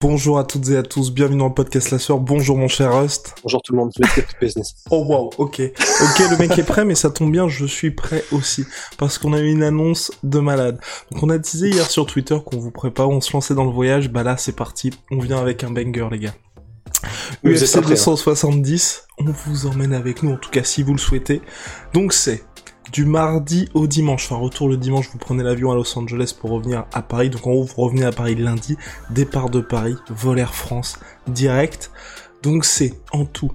Bonjour à toutes et à tous, bienvenue dans le podcast La Soeur. Bonjour mon cher Rust. Bonjour tout le monde, let's get to business. Oh wow, ok. Ok, le mec est prêt, mais ça tombe bien, je suis prêt aussi. Parce qu'on a eu une annonce de malade. Donc on a disé hier sur Twitter qu'on vous prépare, on se lançait dans le voyage. Bah là, c'est parti, on vient avec un banger les gars. UFC pas prêts, 270, on vous emmène avec nous, en tout cas si vous le souhaitez. Donc c'est du mardi au dimanche. Enfin, retour le dimanche, vous prenez l'avion à Los Angeles pour revenir à Paris. Donc en haut, vous revenez à Paris lundi. Départ de Paris, vol Air France, direct. Donc c'est en tout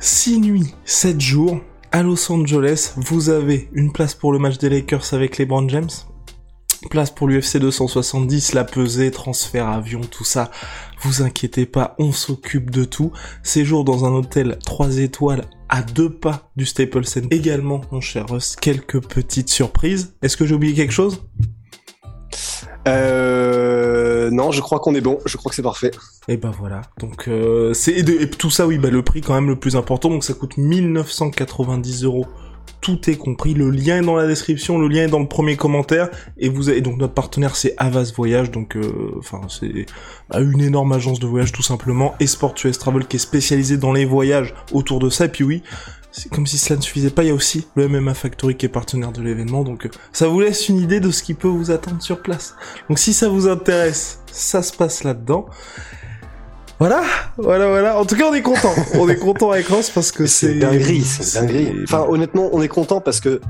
6 nuits, 7 jours. À Los Angeles, vous avez une place pour le match des Lakers avec les Brown James. Place pour l'UFC 270, la pesée, transfert, avion, tout ça. Vous inquiétez pas, on s'occupe de tout. Séjour dans un hôtel 3 étoiles à deux pas du Staples Center. Également, mon cher Russ, quelques petites surprises. Est-ce que j'ai oublié quelque chose? Euh, non, je crois qu'on est bon, je crois que c'est parfait. Et bah voilà. Donc euh, c'est et tout ça, oui, bah le prix quand même le plus important. Donc ça coûte 1990 euros. Tout est compris. Le lien est dans la description, le lien est dans le premier commentaire. Et vous avez donc notre partenaire, c'est Avas Voyage. Donc euh, enfin c'est bah, une énorme agence de voyage tout simplement. Et Sport US Travel qui est spécialisé dans les voyages autour de ça. Et puis oui. C'est comme si cela ne suffisait pas, il y a aussi le MMA Factory qui est partenaire de l'événement, donc euh, ça vous laisse une idée de ce qui peut vous attendre sur place. Donc si ça vous intéresse, ça se passe là-dedans. Voilà, voilà, voilà. En tout cas, on est content. on est content avec Ross parce que c'est dinguerie, c'est dinguerie. Enfin, honnêtement, on est content parce que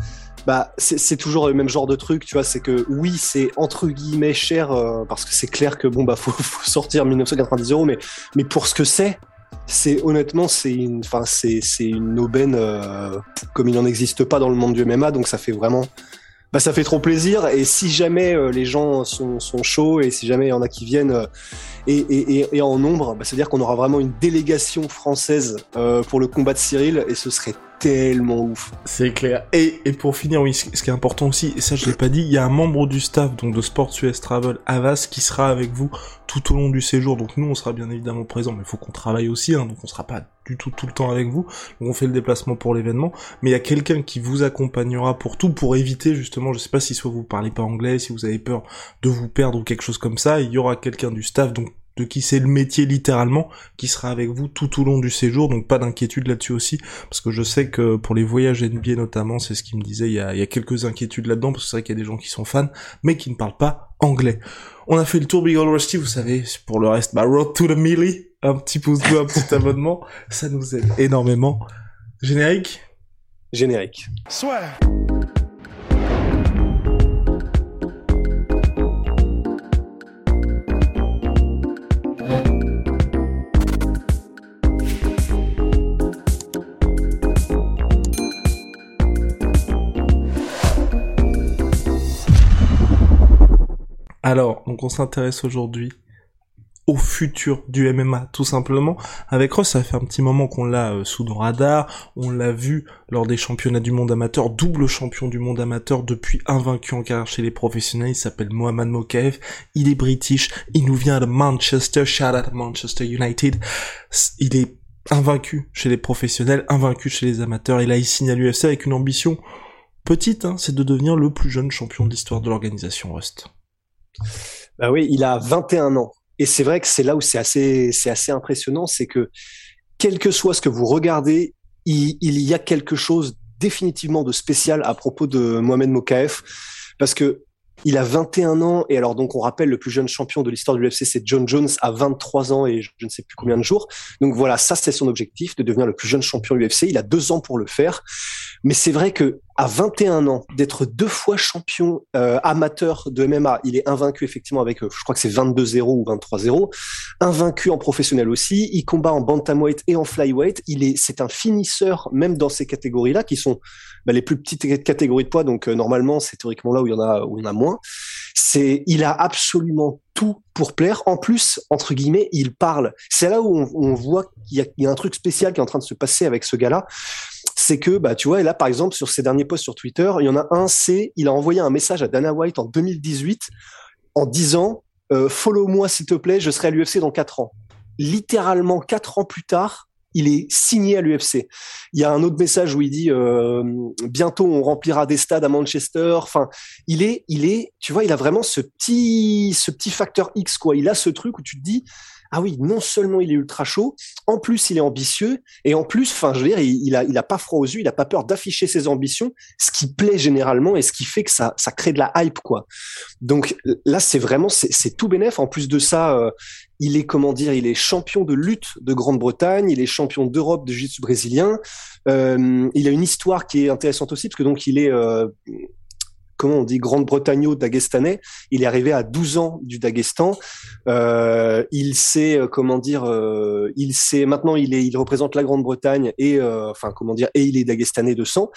bah c'est toujours le même genre de truc, tu vois. C'est que oui, c'est entre guillemets cher euh, parce que c'est clair que bon bah faut, faut sortir 1990 euros, mais mais pour ce que c'est, c'est honnêtement c'est une, enfin c'est c'est une aubaine euh, comme il n'en existe pas dans le monde du MMA, donc ça fait vraiment bah, ça fait trop plaisir. Et si jamais euh, les gens sont, sont chauds et si jamais il y en a qui viennent euh, et, et, et, en nombre, bah, c'est-à-dire qu'on aura vraiment une délégation française euh, pour le combat de Cyril et ce serait tellement ouf. C'est clair. Et, et pour finir, oui, ce qui est important aussi, et ça je l'ai pas dit, il y a un membre du staff donc de Sports US Travel Avas qui sera avec vous tout au long du séjour. Donc nous, on sera bien évidemment présents, mais il faut qu'on travaille aussi, hein, donc on sera pas du tout tout le temps avec vous. Donc on fait le déplacement pour l'événement, mais il y a quelqu'un qui vous accompagnera pour tout, pour éviter justement, je sais pas si soit vous parlez pas anglais, si vous avez peur de vous perdre ou quelque chose comme ça, il y aura quelqu'un du staff, donc de qui c'est le métier littéralement, qui sera avec vous tout au long du séjour, donc pas d'inquiétude là-dessus aussi, parce que je sais que pour les voyages NBA notamment, c'est ce qu'il me disait, il y a, il y a quelques inquiétudes là-dedans, parce que c'est vrai qu'il y a des gens qui sont fans, mais qui ne parlent pas anglais. On a fait le tour Big Old Rusty, vous savez, pour le reste, bah, Road to the Millie, un petit pouce bleu, un petit abonnement, ça nous aide énormément. Générique? Générique. Alors, donc on s'intéresse aujourd'hui au futur du MMA, tout simplement. Avec Ross, ça fait un petit moment qu'on l'a euh, sous nos radars, on l'a vu lors des championnats du monde amateur, double champion du monde amateur depuis invaincu en carrière chez les professionnels, il s'appelle Mohamed Mokaev, il est british, il nous vient de Manchester, shout out Manchester United, il est invaincu chez les professionnels, invaincu chez les amateurs, il signe à l'UFC avec une ambition petite, hein, c'est de devenir le plus jeune champion de l'histoire de l'organisation Rust. Bah oui, il a 21 ans. Et c'est vrai que c'est là où c'est assez, c'est assez impressionnant, c'est que quel que soit ce que vous regardez, il, y a quelque chose définitivement de spécial à propos de Mohamed Mokaev, parce que il a 21 ans, et alors donc on rappelle le plus jeune champion de l'histoire de l'UFC, c'est John Jones à 23 ans et je ne sais plus combien de jours. Donc voilà, ça c'est son objectif, de devenir le plus jeune champion de l'UFC. Il a deux ans pour le faire. Mais c'est vrai que à 21 ans, d'être deux fois champion euh, amateur de MMA, il est invaincu effectivement avec, euh, je crois que c'est 22-0 ou 23-0, invaincu en professionnel aussi. Il combat en bantamweight et en flyweight. Il est, c'est un finisseur même dans ces catégories-là qui sont bah, les plus petites catégories de poids. Donc euh, normalement, c'est théoriquement là où il y en a, où il y en a moins. C'est, il a absolument tout pour plaire. En plus, entre guillemets, il parle. C'est là où on, voit qu'il y, a un truc spécial qui est en train de se passer avec ce gars-là. C'est que, bah, tu vois, là, par exemple, sur ses derniers posts sur Twitter, il y en a un, c'est, il a envoyé un message à Dana White en 2018 en disant, euh, follow-moi s'il te plaît, je serai à l'UFC dans quatre ans. Littéralement quatre ans plus tard, il est signé à l'UFC. Il y a un autre message où il dit euh, bientôt on remplira des stades à Manchester. Enfin, il est, il est, tu vois, il a vraiment ce petit, ce petit facteur X quoi. Il a ce truc où tu te dis ah oui, non seulement il est ultra chaud, en plus il est ambitieux, et en plus, enfin, je veux dire, il, a, il a pas froid aux yeux, il a pas peur d'afficher ses ambitions, ce qui plaît généralement et ce qui fait que ça, ça crée de la hype, quoi. Donc là, c'est vraiment, c'est tout bénef. En plus de ça, euh, il est comment dire, il est champion de lutte de Grande-Bretagne, il est champion d'Europe de jiu-jitsu brésilien. Euh, il a une histoire qui est intéressante aussi parce que donc il est euh, comment on dit, Grande-Bretagne dagestanais. Il est arrivé à 12 ans du Daghestan. Euh, il sait, euh, comment dire, euh, il sait, maintenant il est, il représente la Grande-Bretagne et, enfin, comment dire, et il est dagestanais de sang.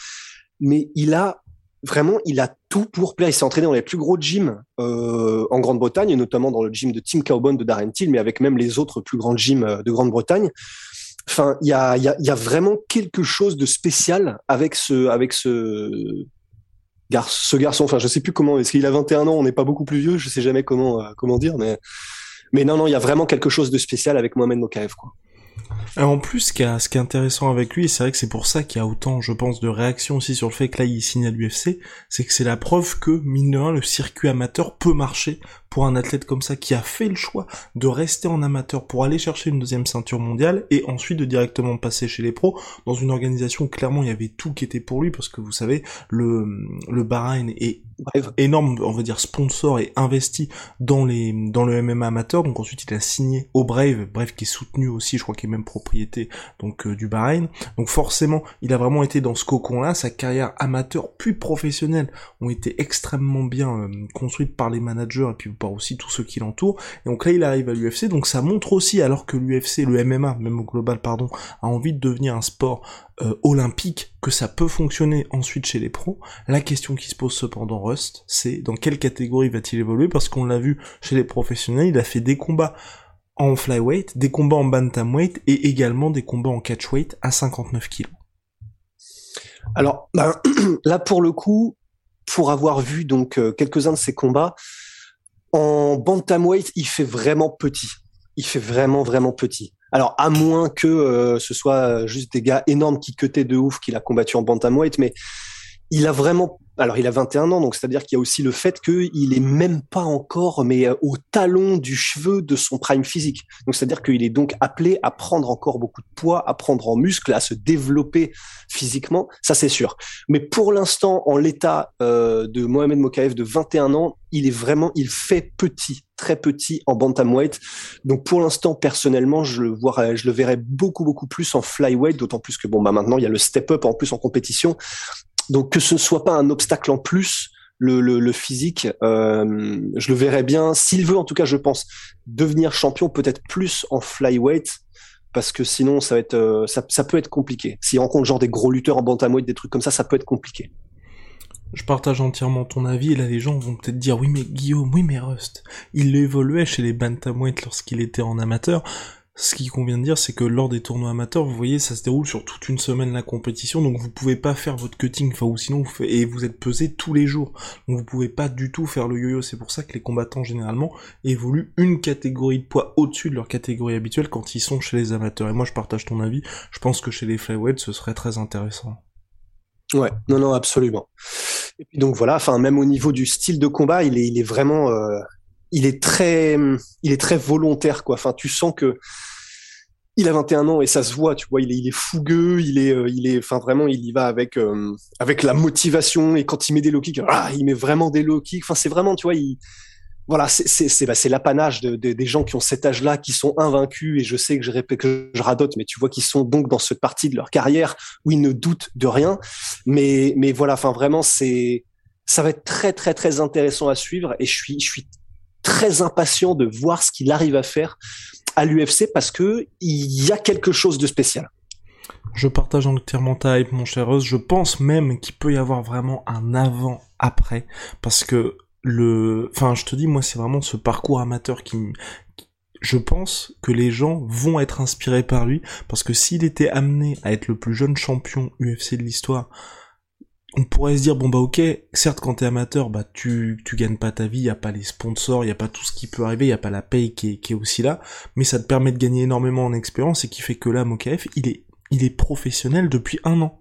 Mais il a vraiment, il a tout pour plaire. Il s'est entraîné dans les plus gros gyms en Grande-Bretagne, notamment dans le gym de Tim Cowbon de Darren Till, mais avec même les autres plus grands gyms de Grande-Bretagne. Enfin, il y a, y, a, y a vraiment quelque chose de spécial avec ce, avec ce, ce garçon, enfin je sais plus comment, est-ce qu'il a 21 ans, on n'est pas beaucoup plus vieux, je sais jamais comment euh, comment dire, mais mais non non, il y a vraiment quelque chose de spécial avec Mohamed Mokaev quoi. Alors en plus, ce qui, est, intéressant avec lui, c'est vrai que c'est pour ça qu'il y a autant, je pense, de réactions aussi sur le fait que là il signe à l'UFC, c'est que c'est la preuve que, mine de rien, le circuit amateur peut marcher pour un athlète comme ça qui a fait le choix de rester en amateur pour aller chercher une deuxième ceinture mondiale et ensuite de directement passer chez les pros dans une organisation où clairement il y avait tout qui était pour lui parce que vous savez le le Bahreïn est énorme on va dire sponsor et investi dans les dans le MMA amateur. Donc ensuite il a signé au Brave Brave qui est soutenu aussi je crois qu'il est même propriété donc euh, du Bahreïn. Donc forcément il a vraiment été dans ce cocon là sa carrière amateur puis professionnelle ont été extrêmement bien euh, construites par les managers et puis par aussi tous ceux qui l'entourent. Et donc là, il arrive à l'UFC, donc ça montre aussi, alors que l'UFC, le MMA, même au global, pardon, a envie de devenir un sport euh, olympique, que ça peut fonctionner ensuite chez les pros. La question qui se pose cependant, Rust, c'est dans quelle catégorie va-t-il évoluer? Parce qu'on l'a vu chez les professionnels, il a fait des combats en flyweight, des combats en bantamweight et également des combats en catchweight à 59 kg. Alors ben, là pour le coup, pour avoir vu donc euh, quelques-uns de ces combats, en bantamweight, il fait vraiment petit. Il fait vraiment vraiment petit. Alors à moins que euh, ce soit juste des gars énormes qui quetaient de ouf qu'il a combattu en bantamweight, mais il a vraiment alors il a 21 ans, donc c'est-à-dire qu'il y a aussi le fait qu'il est même pas encore, mais euh, au talon du cheveu de son prime physique. Donc c'est-à-dire qu'il est donc appelé à prendre encore beaucoup de poids, à prendre en muscle, à se développer physiquement, ça c'est sûr. Mais pour l'instant, en l'état euh, de Mohamed Mokaev de 21 ans, il est vraiment, il fait petit, très petit en bantamweight. Donc pour l'instant, personnellement, je le vois, je le verrais beaucoup beaucoup plus en flyweight, d'autant plus que bon bah maintenant il y a le step up en plus en compétition. Donc que ce ne soit pas un obstacle en plus, le, physique, euh, je le verrais bien, s'il veut en tout cas, je pense, devenir champion peut-être plus en flyweight, parce que sinon ça va être, euh, ça, ça, peut être compliqué. S'il rencontre genre des gros lutteurs en bantamweight, des trucs comme ça, ça peut être compliqué. Je partage entièrement ton avis, et là les gens vont peut-être dire oui mais Guillaume, oui mais Rust, il évoluait chez les bantamweight lorsqu'il était en amateur, ce qui convient de dire, c'est que lors des tournois amateurs, vous voyez, ça se déroule sur toute une semaine la compétition, donc vous pouvez pas faire votre cutting, enfin ou sinon et vous êtes pesé tous les jours, donc vous pouvez pas du tout faire le yo-yo. C'est pour ça que les combattants généralement évoluent une catégorie de poids au-dessus de leur catégorie habituelle quand ils sont chez les amateurs. Et moi, je partage ton avis. Je pense que chez les flyweight, ce serait très intéressant. Ouais, non, non, absolument. Et puis donc voilà, enfin même au niveau du style de combat, il est, il est vraiment, euh, il est très, il est très volontaire quoi. Enfin, tu sens que il a 21 ans et ça se voit, tu vois, il est, il est fougueux, il est, euh, il est, enfin vraiment, il y va avec, euh, avec la motivation et quand il met des low kicks, ah, il met vraiment des low kicks. Enfin, c'est vraiment, tu vois, il, voilà, c'est, c'est, bah, l'apanage de, des gens qui ont cet âge-là, qui sont invaincus et je sais que je répète, que je radote, mais tu vois, qu'ils sont donc dans cette partie de leur carrière où ils ne doutent de rien. Mais, mais voilà, enfin vraiment, c'est, ça va être très, très, très intéressant à suivre et je suis, je suis très impatient de voir ce qu'il arrive à faire à l'UFC parce que il y a quelque chose de spécial. Je partage entièrement ta hype, mon cher Rose. Je pense même qu'il peut y avoir vraiment un avant-après. Parce que le, enfin, je te dis, moi, c'est vraiment ce parcours amateur qui, je pense que les gens vont être inspirés par lui, parce que s'il était amené à être le plus jeune champion UFC de l'histoire, on pourrait se dire bon bah ok, certes quand t'es amateur, bah tu tu gagnes pas ta vie, y a pas les sponsors, y a pas tout ce qui peut arriver, y a pas la paye qui est, qui est aussi là, mais ça te permet de gagner énormément en expérience et qui fait que là Mokaef, il est il est professionnel depuis un an.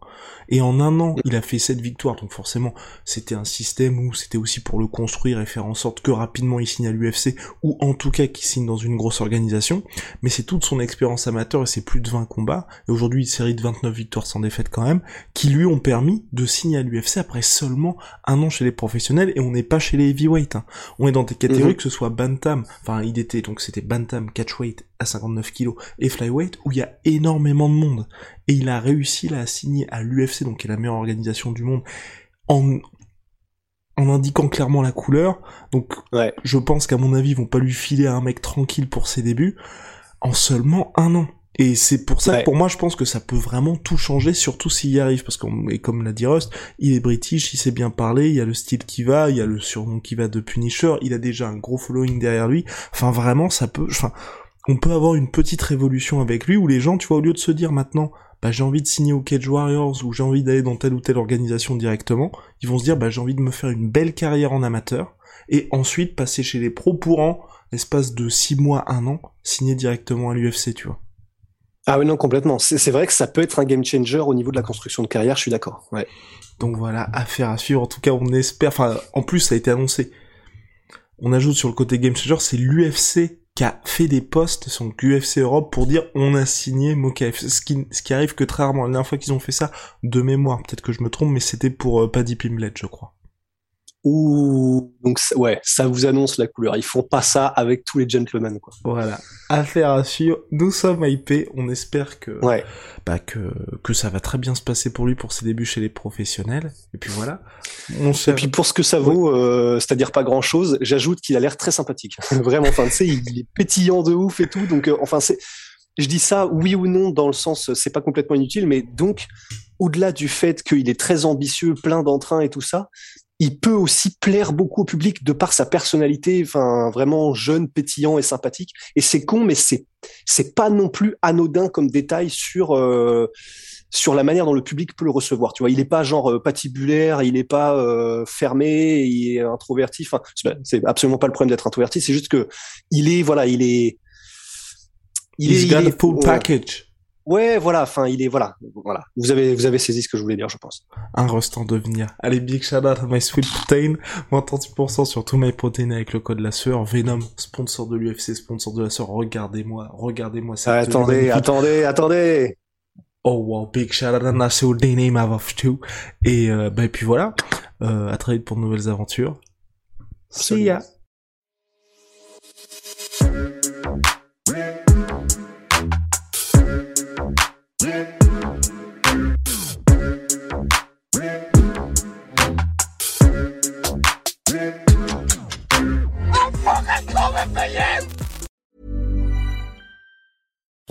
Et en un an, il a fait cette victoire. Donc forcément, c'était un système où c'était aussi pour le construire et faire en sorte que rapidement il signe à l'UFC, ou en tout cas qu'il signe dans une grosse organisation. Mais c'est toute son expérience amateur et c'est plus de 20 combats, et aujourd'hui une série de 29 victoires sans défaite quand même, qui lui ont permis de signer à l'UFC après seulement un an chez les professionnels, et on n'est pas chez les heavyweight. Hein. On est dans des catégories mhm. que ce soit Bantam, enfin il était, donc c'était Bantam, Catchweight à 59 kilos, et Flyweight, où il y a énormément de monde. Et il a réussi là à signer à l'UFC, donc qui est la meilleure organisation du monde, en, en indiquant clairement la couleur. Donc, je pense qu'à mon avis, ils vont pas lui filer un mec tranquille pour ses débuts, en seulement un an. Et c'est pour ça que pour moi, je pense que ça peut vraiment tout changer, surtout s'il y arrive, parce que, comme l'a dit Rust, il est british, il sait bien parler, il y a le style qui va, il y a le surnom qui va de Punisher, il a déjà un gros following derrière lui. Enfin, vraiment, ça peut, enfin, on peut avoir une petite révolution avec lui où les gens, tu vois, au lieu de se dire maintenant, bah, j'ai envie de signer au Cage Warriors ou j'ai envie d'aller dans telle ou telle organisation directement, ils vont se dire bah, j'ai envie de me faire une belle carrière en amateur et ensuite passer chez les pros pour en l'espace de 6 mois, 1 an, signer directement à l'UFC, tu vois. Ah oui, non, complètement. C'est vrai que ça peut être un game changer au niveau de la construction de carrière, je suis d'accord. Ouais. Donc voilà, affaire à suivre. En tout cas, on espère. Enfin, en plus, ça a été annoncé. On ajoute sur le côté game changer, c'est l'UFC qui a fait des posts sur UFC Europe pour dire on a signé Mokaev. Ce qui, ce qui arrive que très rarement. La dernière fois qu'ils ont fait ça, de mémoire, peut-être que je me trompe, mais c'était pour euh, Paddy Pimlet, je crois. Ouh, donc ouais, ça vous annonce la couleur. Ils font pas ça avec tous les gentlemen, quoi. Voilà. Affaire à suivre. Nous sommes hypés. On espère que, ouais. bah, que, que ça va très bien se passer pour lui pour ses débuts chez les professionnels. Et puis voilà. Et puis pour ce que ça vaut, euh, c'est-à-dire pas grand chose, j'ajoute qu'il a l'air très sympathique. Vraiment, enfin, tu sais, il est pétillant de ouf et tout. Donc, euh, enfin, c'est, je dis ça oui ou non dans le sens, c'est pas complètement inutile, mais donc, au-delà du fait qu'il est très ambitieux, plein d'entrain et tout ça, il peut aussi plaire beaucoup au public de par sa personnalité, enfin vraiment jeune, pétillant et sympathique. Et c'est con, mais c'est c'est pas non plus anodin comme détail sur euh, sur la manière dont le public peut le recevoir. Tu vois, il est pas genre euh, patibulaire, il est pas euh, fermé, il est introverti. Enfin, c'est absolument pas le problème d'être introverti. C'est juste que il est voilà, il est il est, got full package. Ouais, voilà, enfin, il est, voilà, voilà. Vous avez, vous avez saisi ce que je voulais dire, je pense. Un restant de devenir. Allez, big shout out à My Sweet Protein. Moins 30% sur tout My Protein avec le code la sueur. Venom, sponsor de l'UFC, sponsor de la sueur. Regardez-moi, regardez-moi ça. attendez, attendez, attendez. Oh wow, big shout out à so the name of two. Et, euh, bah, et puis voilà. Euh, à très vite pour de nouvelles aventures. See ya.